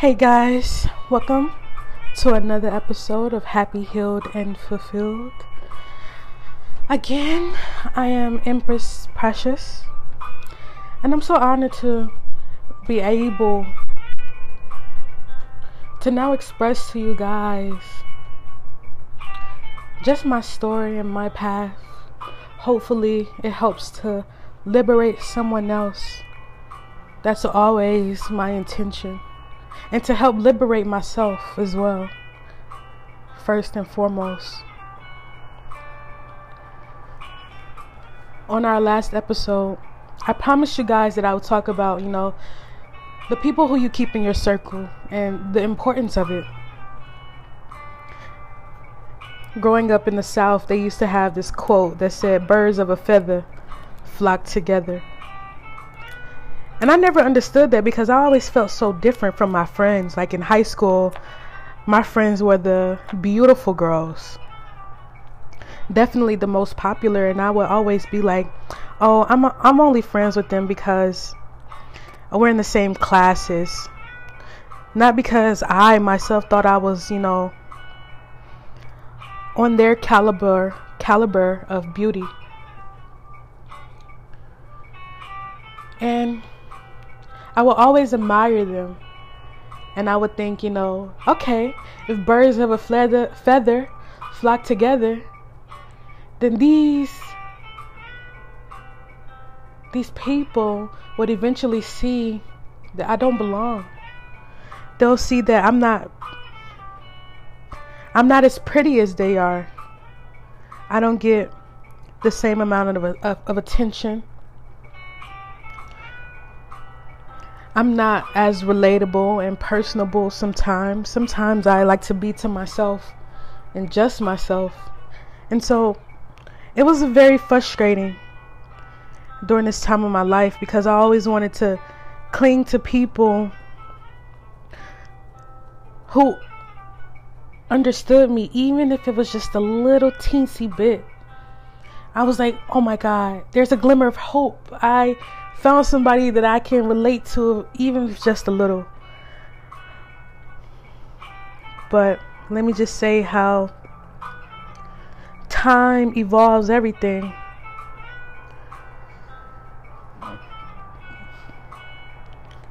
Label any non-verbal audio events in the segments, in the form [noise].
Hey guys, welcome to another episode of Happy, Healed, and Fulfilled. Again, I am Empress Precious, and I'm so honored to be able to now express to you guys just my story and my path. Hopefully, it helps to liberate someone else. That's always my intention and to help liberate myself as well, first and foremost. On our last episode, I promised you guys that I would talk about, you know, the people who you keep in your circle and the importance of it. Growing up in the South, they used to have this quote that said, Birds of a feather flock together. And I never understood that because I always felt so different from my friends. Like in high school, my friends were the beautiful girls. Definitely the most popular and I would always be like, "Oh, I'm a, I'm only friends with them because we're in the same classes." Not because I myself thought I was, you know, on their caliber caliber of beauty. And I will always admire them. And I would think, you know, okay, if birds of a feather, feather flock together, then these these people would eventually see that I don't belong. They'll see that I'm not I'm not as pretty as they are. I don't get the same amount of, of, of attention. I'm not as relatable and personable sometimes. Sometimes I like to be to myself and just myself. And so it was very frustrating during this time of my life because I always wanted to cling to people who understood me, even if it was just a little teensy bit. I was like, oh my God, there's a glimmer of hope. I found somebody that I can relate to, even just a little. But let me just say how time evolves everything.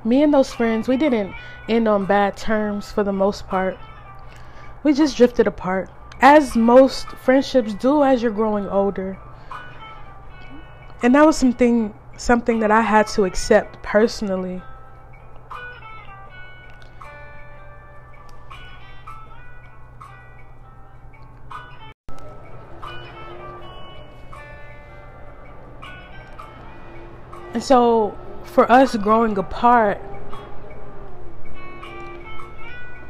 Me and those friends, we didn't end on bad terms for the most part. We just drifted apart, as most friendships do as you're growing older. And that was something something that I had to accept personally. And so, for us growing apart,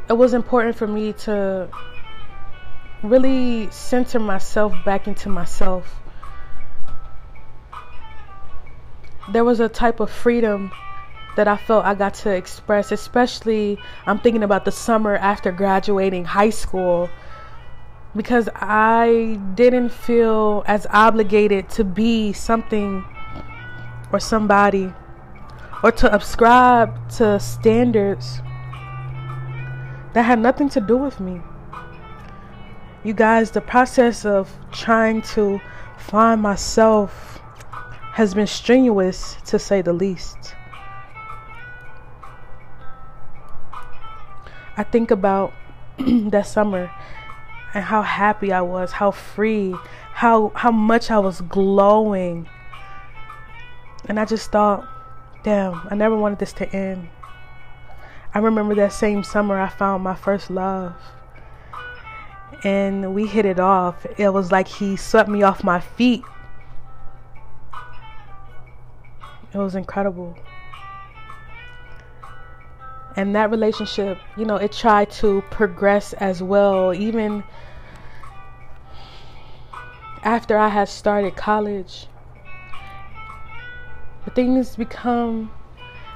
it was important for me to really center myself back into myself there was a type of freedom that I felt I got to express, especially I'm thinking about the summer after graduating high school because I didn't feel as obligated to be something or somebody or to subscribe to standards that had nothing to do with me. You guys, the process of trying to find myself has been strenuous to say the least. I think about [clears throat] that summer and how happy I was, how free, how how much I was glowing. And I just thought, damn, I never wanted this to end. I remember that same summer I found my first love. And we hit it off. It was like he swept me off my feet It was incredible. And that relationship, you know, it tried to progress as well, even after I had started college. But things become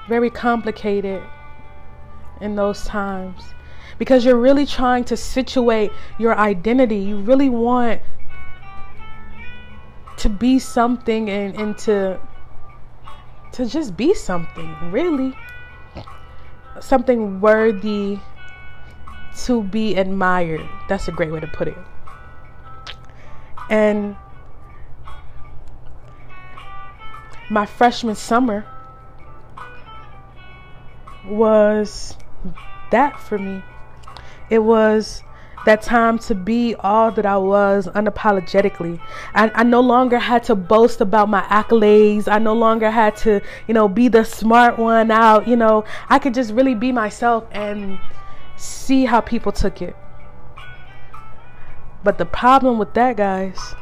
very complicated in those times because you're really trying to situate your identity. You really want to be something and, and to to just be something, really. something worthy to be admired. That's a great way to put it. And my freshman summer was that for me. It was that time to be all that I was unapologetically. I, I no longer had to boast about my accolades. I no longer had to, you know, be the smart one out. You know, I could just really be myself and see how people took it. But the problem with that, guys,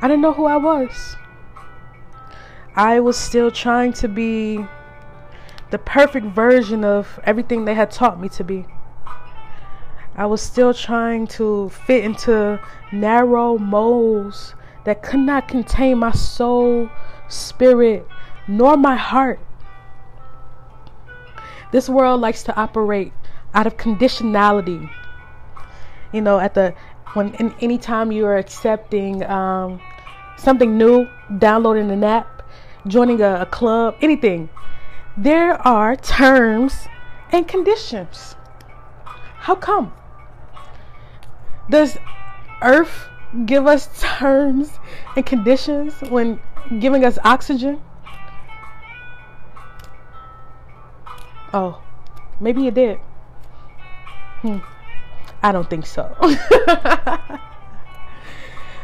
I didn't know who I was. I was still trying to be the perfect version of everything they had taught me to be. I was still trying to fit into narrow molds that could not contain my soul, spirit, nor my heart. This world likes to operate out of conditionality. You know, at the when in, anytime you are accepting um, something new, downloading an app, joining a, a club, anything, there are terms and conditions. How come? Does Earth give us terms and conditions when giving us oxygen? Oh, maybe it did. Hmm. I don't think so. [laughs]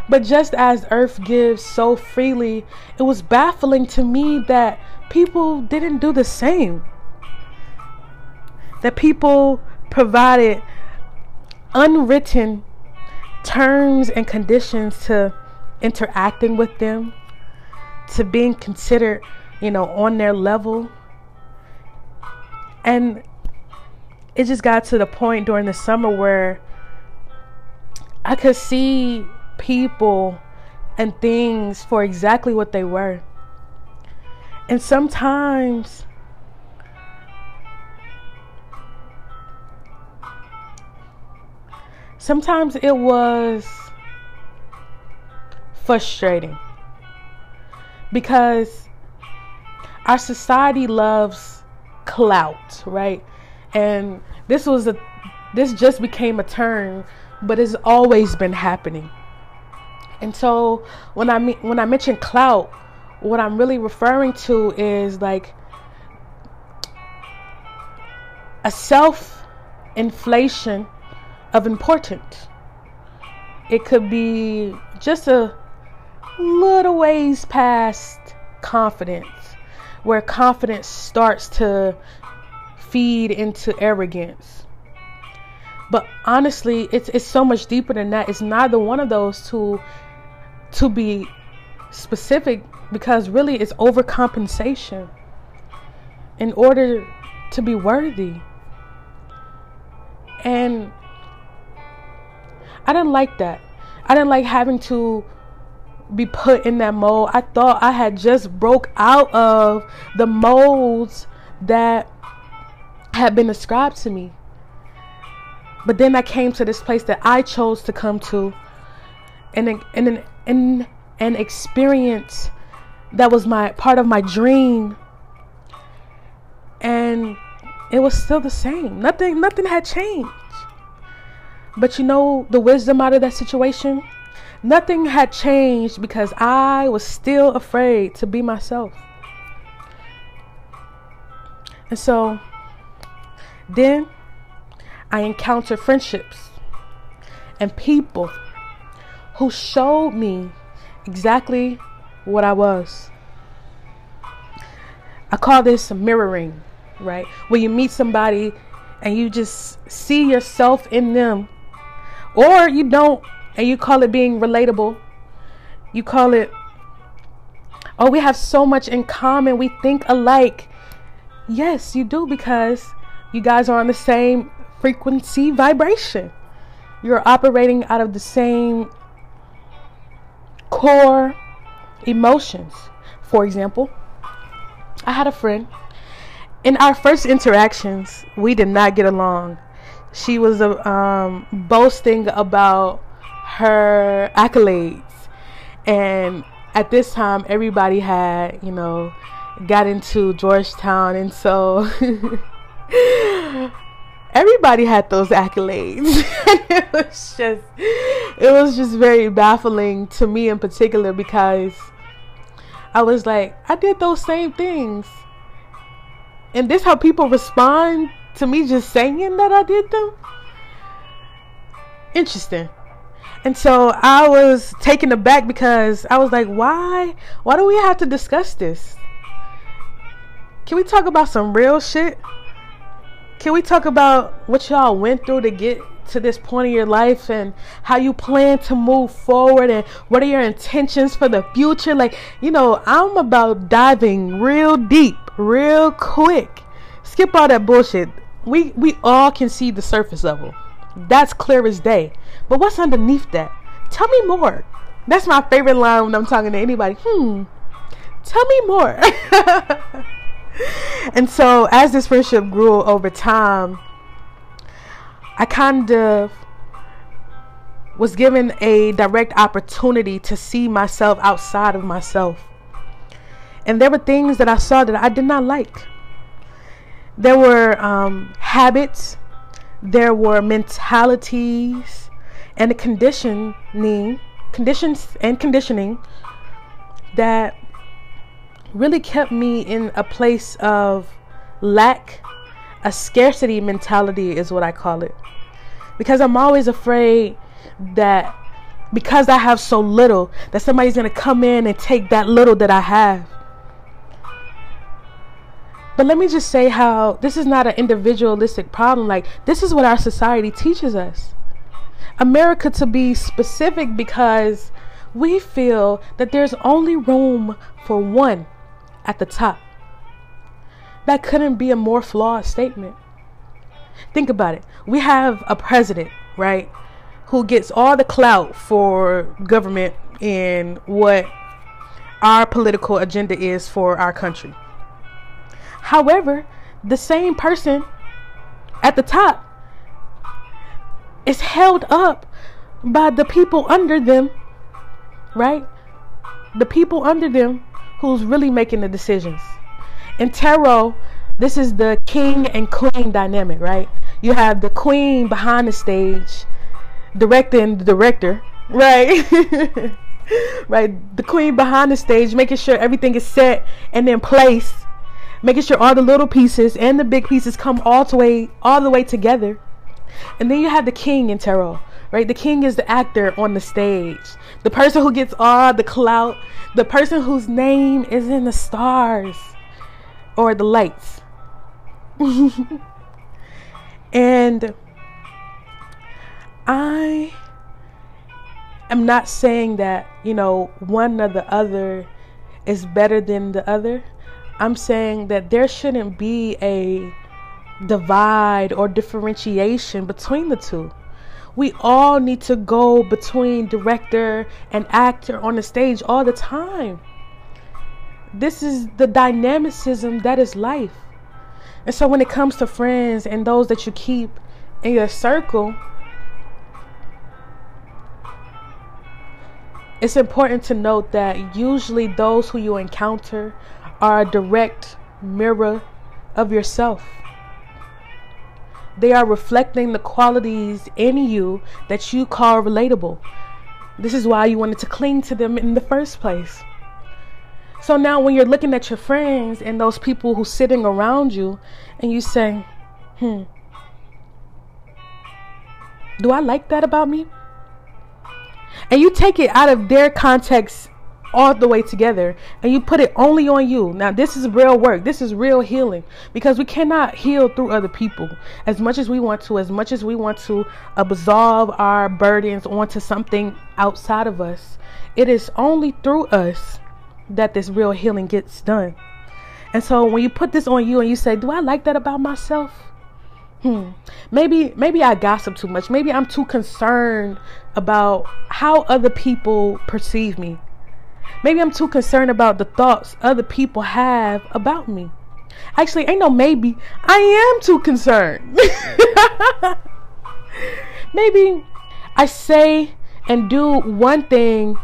but just as Earth gives so freely, it was baffling to me that people didn't do the same. That people provided unwritten terms and conditions to interacting with them, to being considered, you know, on their level. And it just got to the point during the summer where I could see people and things for exactly what they were. And sometimes sometimes it was frustrating because our society loves clout, right? And this was a this just became a term, but it's always been happening. And so when I mean when I mention clout, what I'm really referring to is like a self inflation of importance. It could be just a little ways past confidence, where confidence starts to feed into arrogance. But honestly, it's it's so much deeper than that. It's neither one of those to to be specific because really it's overcompensation in order to be worthy. And I didn't like that. I didn't like having to be put in that mold. I thought I had just broke out of the molds that had been ascribed to me. But then I came to this place that I chose to come to and and an and an experience that was my part of my dream and it was still the same. Nothing nothing had changed. But you know the wisdom out of that situation? Nothing had changed because I was still afraid to be myself. And so then I encountered friendships and people who showed me exactly what I was. I call this mirroring, right? When you meet somebody and you just see yourself in them or you don't, and you call it being relatable. You call it, oh, we have so much in common. We think alike. Yes, you do because you guys are on the same frequency vibration. You're operating out of the same core emotions. For example, I had a friend. In our first interactions, we did not get along she was uh, um, boasting about her accolades. And at this time everybody had you know got into Georgetown, and so [laughs] everybody had those accolades. [laughs] it was just, it was just very baffling to me in particular because I was like, I did those same things, and this how people respond to me just saying that I did them. Interesting. And so I was taken aback because I was like, why? Why do we have to discuss this? Can we talk about some real shit? Can we talk about what y'all went through to get to this point in your life and how you plan to move forward and what are your intentions for the future? Like, you know, I'm about diving real deep, real quick. Skip all that bullshit. We we all can see the surface level. That's clear as day. But what's underneath that? Tell me more. That's my favorite line when I'm talking to anybody. Hmm. Tell me more. [laughs] and so as this friendship grew over time, I kind of was given a direct opportunity to see myself outside of myself. And there were things that I saw that I did not like. There were um, habits, there were mentalities, and the conditioning, conditions and conditioning that really kept me in a place of lack, a scarcity mentality is what I call it. Because I'm always afraid that because I have so little, that somebody's going to come in and take that little that I have. But let me just say how this is not an individualistic problem. Like, this is what our society teaches us. America, to be specific, because we feel that there's only room for one at the top. That couldn't be a more flawed statement. Think about it. We have a president, right, who gets all the clout for government and what our political agenda is for our country. However, the same person at the top is held up by the people under them, right? The people under them who's really making the decisions. In tarot, this is the king and queen dynamic, right? You have the queen behind the stage, directing the director, right? [laughs] right? The queen behind the stage, making sure everything is set and in place, making sure all the little pieces and the big pieces come all the way all the way together. And then you have the king in tarot, right? The king is the actor on the stage, the person who gets all the clout, the person whose name is in the stars or the lights. [laughs] and I am not saying that, you know, one or the other is better than the other. I'm saying that there shouldn't be a divide or differentiation between the two. We all need to go between director and actor on the stage all the time. This is the dynamicism that is life. And so when it comes to friends and those that you keep in your circle, it's important to note that usually those who you encounter are a direct mirror of yourself. They are reflecting the qualities in you that you call relatable. This is why you wanted to cling to them in the first place. So now when you're looking at your friends and those people who's sitting around you and you say, "Hmm, do I like that about me?" And you take it out of their context all the way together and you put it only on you. Now, this is real work. This is real healing because we cannot heal through other people as much as we want to, as much as we want to absolve our burdens onto something outside of us. It is only through us that this real healing gets done. And so when you put this on you and you say, "Do I like that about myself?" Hmm. Maybe maybe I gossip too much. Maybe I'm too concerned about how other people perceive me. Maybe I'm too concerned about the thoughts other people have about me. Actually, ain't no maybe. I am too concerned. [laughs] maybe I say and do one thing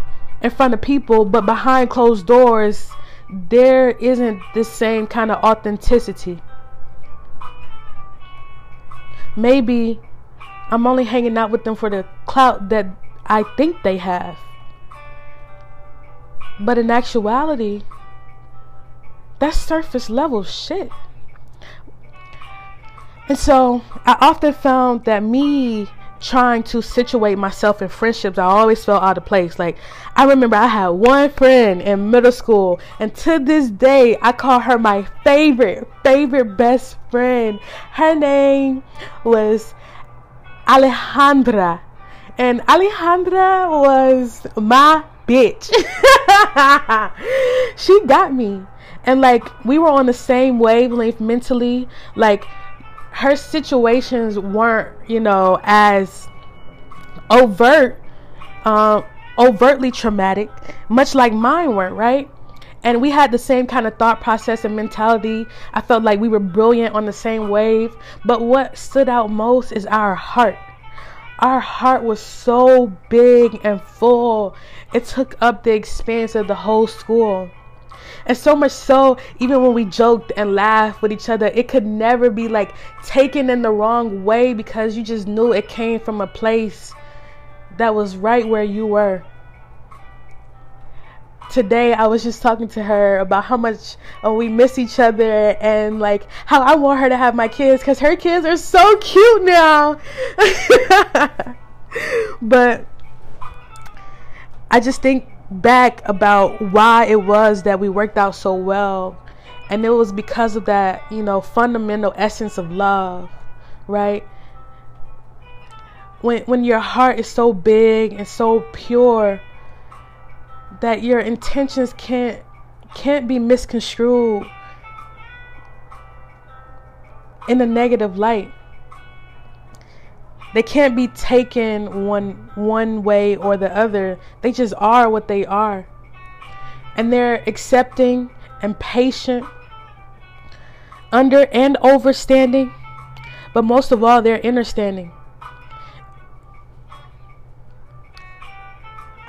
in front of people, but behind closed doors, there isn't the same kind of authenticity. Maybe I'm only hanging out with them for the clout that I think they have. But in actuality, that's surface level shit. And so I often found that me trying to situate myself in friendships, I always felt out of place. Like, I remember I had one friend in middle school, and to this day, I call her my favorite, favorite best friend. Her name was Alejandra. And Alejandra was my bitch. [laughs] she got me. And like, we were on the same wavelength mentally. Like, her situations weren't, you know, as overt, uh, overtly traumatic, much like mine weren't, right? And we had the same kind of thought process and mentality. I felt like we were brilliant on the same wave. But what stood out most is our heart. Our heart was so big and full, it took up the expanse of the whole school. And so much so, even when we joked and laughed with each other, it could never be like taken in the wrong way because you just knew it came from a place that was right where you were. Today, I was just talking to her about how much uh, we miss each other and like how I want her to have my kids because her kids are so cute now. [laughs] but I just think back about why it was that we worked out so well. And it was because of that, you know, fundamental essence of love, right? When when your heart is so big and so pure that your intentions can't can't be misconstrued in a negative light. They can't be taken one one way or the other. They just are what they are. And they're accepting and patient, under and overstanding, but most of all, they're understanding.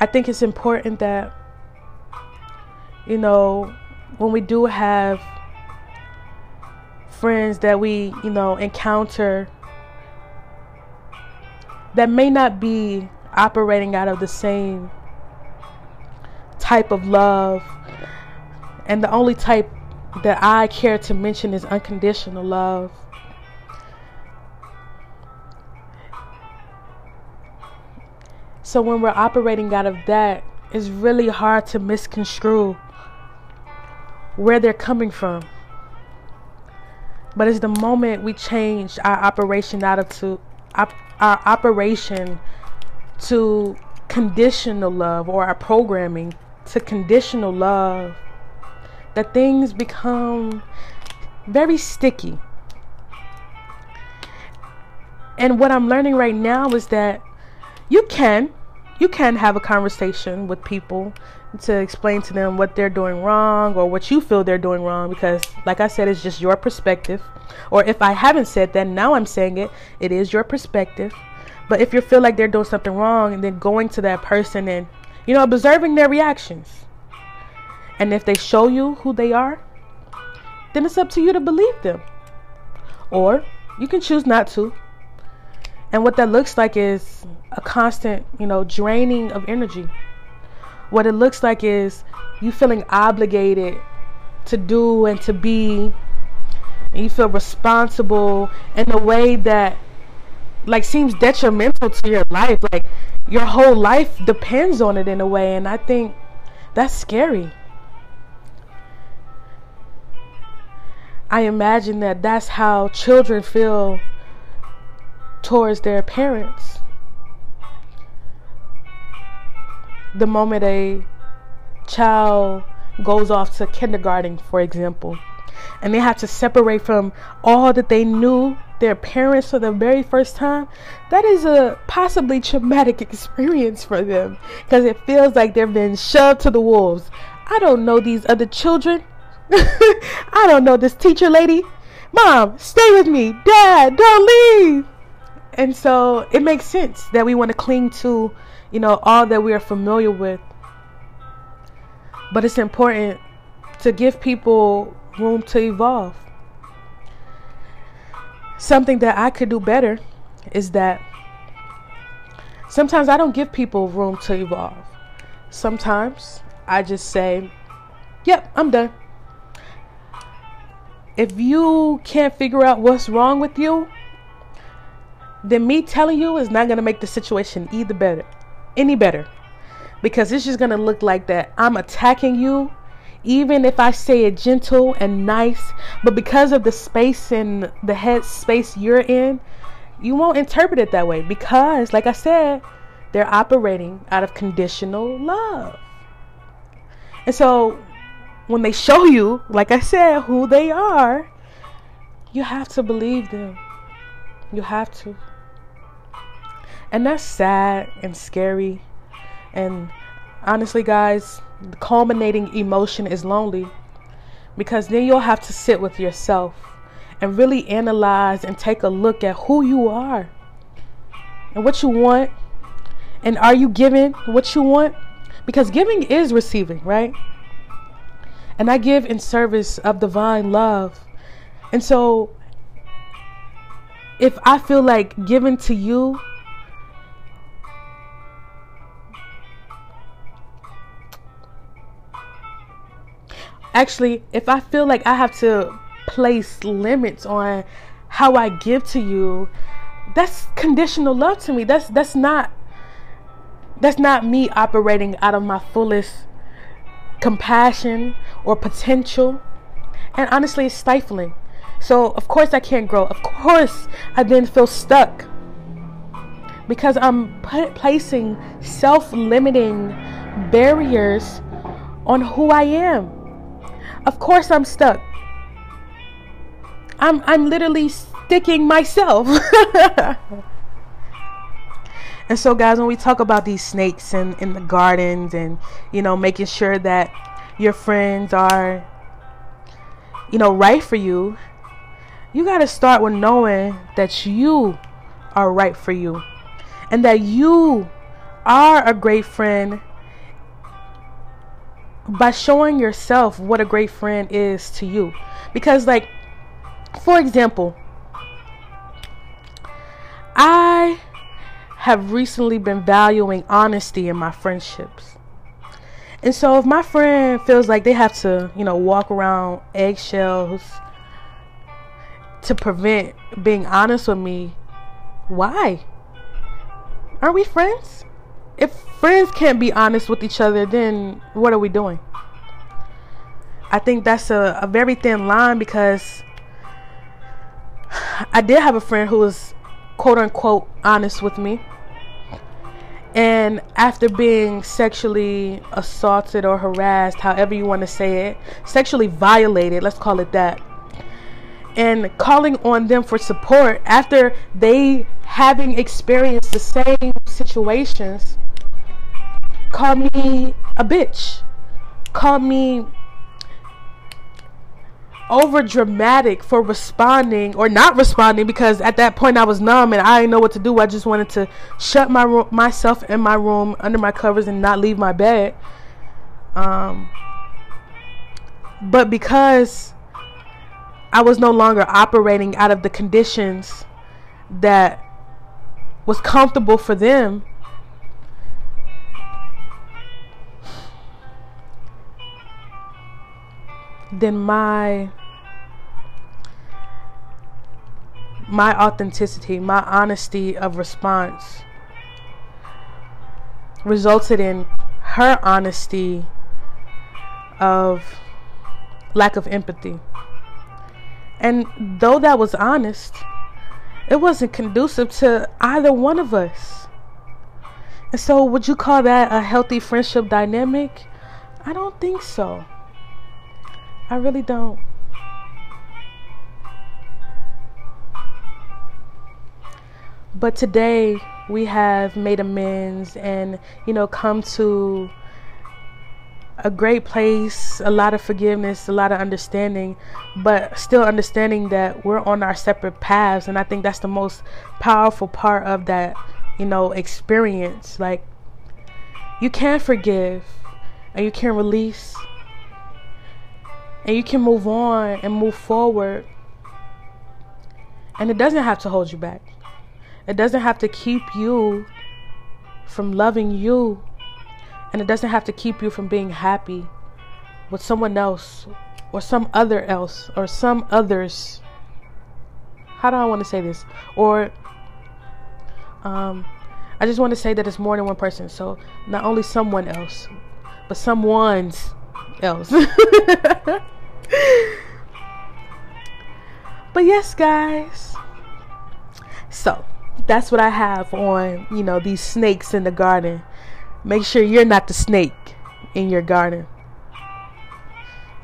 I think it's important that, you know, when we do have friends that we, you know, encounter that may not be operating out of the same type of love. And the only type that I care to mention is unconditional love. So when we're operating out of that, it's really hard to misconstrue where they're coming from. But it's the moment we change our operation out of to op- our operation to conditional love or our programming to conditional love that things become very sticky. And what I'm learning right now is that you can you can have a conversation with people to explain to them what they're doing wrong or what you feel they're doing wrong because like I said it's just your perspective. Or if I haven't said that now I'm saying it. It is your perspective. But if you feel like they're doing something wrong and then going to that person and you know observing their reactions. And if they show you who they are then it's up to you to believe them. Or you can choose not to. And what that looks like is a constant, you know, draining of energy. What it looks like is you feeling obligated to do and to be and you feel responsible in a way that like seems detrimental to your life. Like your whole life depends on it in a way and i think that's scary. I imagine that that's how children feel towards their parents the moment a child goes off to kindergarten, for example, and they have to separate from all that they knew their parents for the very first time, that is a possibly traumatic [laughs] experience for them because it feels like they've been shoved to the wolves. I don't know these other children. [laughs] I don't know this teacher lady. Mom, stay with me. Dad, don't leave. And so it makes sense that we want to cling to you know, all that we are familiar with. But it's important to give people room to evolve. Something that I could do better is that sometimes I don't give people room to evolve. Sometimes I just say, Yep, I'm done. If you can't figure out what's wrong with you, then me telling you is not going to make the situation either better, any better. Because it's just going to look like that I'm attacking you, even if I say it gentle and nice. But because of the space and the head space you're in, you won't interpret it that way. Because, like I said, they're operating out of conditional love. And so when they show you, like I said, who they are, you have to believe them. You have to. And that's sad and scary. And honestly, guys, the culminating emotion is lonely because then you'll have to sit with yourself and really analyze and take a look at who you are and what you want. And are you giving what you want? Because giving is receiving, right? and I give in service of divine love. And so, if I feel like giving to you, actually, if I feel like I have to place limits on how I give to you, that's conditional love to me. That's that's not that's not me operating out of my fullest compassion or potential. And honestly, it's stifling. So, of course, I can't grow. Of course, I then feel stuck because I'm placing self limiting barriers on who I am. Of course, I'm stuck. I'm, I'm literally sticking myself. [laughs] And so, guys, when we talk about these snakes and in the gardens and, you know, making sure that your friends are, you know, right for you, you got to start with knowing that you are right for you and that you are a great friend by showing yourself what a great friend is to you. Because, like, for example, I have recently been valuing honesty in my friendships. And so if my friend feels like they have to, you know, walk around eggshells to prevent being honest with me, why? Aren't we friends? If friends can't be honest with each other, then what are we doing? I think that's a, a very thin line because I did have a friend who was quote unquote honest with me and after being sexually assaulted or harassed, however you want to say it, sexually violated, let's call it that, and calling on them for support after they having experienced the same situations, call me a bitch, call me over dramatic for responding or not responding because at that point I was numb and I didn't know what to do. I just wanted to shut my myself in my room under my covers and not leave my bed. Um, but because I was no longer operating out of the conditions that was comfortable for them. Then my my authenticity, my honesty of response resulted in her honesty of lack of empathy. And though that was honest, it wasn't conducive to either one of us. And so, would you call that a healthy friendship dynamic? I don't think so. I really don't. But today we have made amends and, you know, come to a great place, a lot of forgiveness, a lot of understanding, but still understanding that we're on our separate paths. And I think that's the most powerful part of that, you know, experience. Like, you can forgive and you can release And you can move on and move forward. And it doesn't have to hold you back. It doesn't have to keep you from loving you. And it doesn't have to keep you from being happy with someone else or some other else or some others. How do I want to say this? Or um, I just want to say that it's more than one person. So not only someone else, but someone's else. [laughs] [laughs] but yes, guys. So that's what I have on, you know, these snakes in the garden. Make sure you're not the snake in your garden.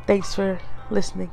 Thanks for listening.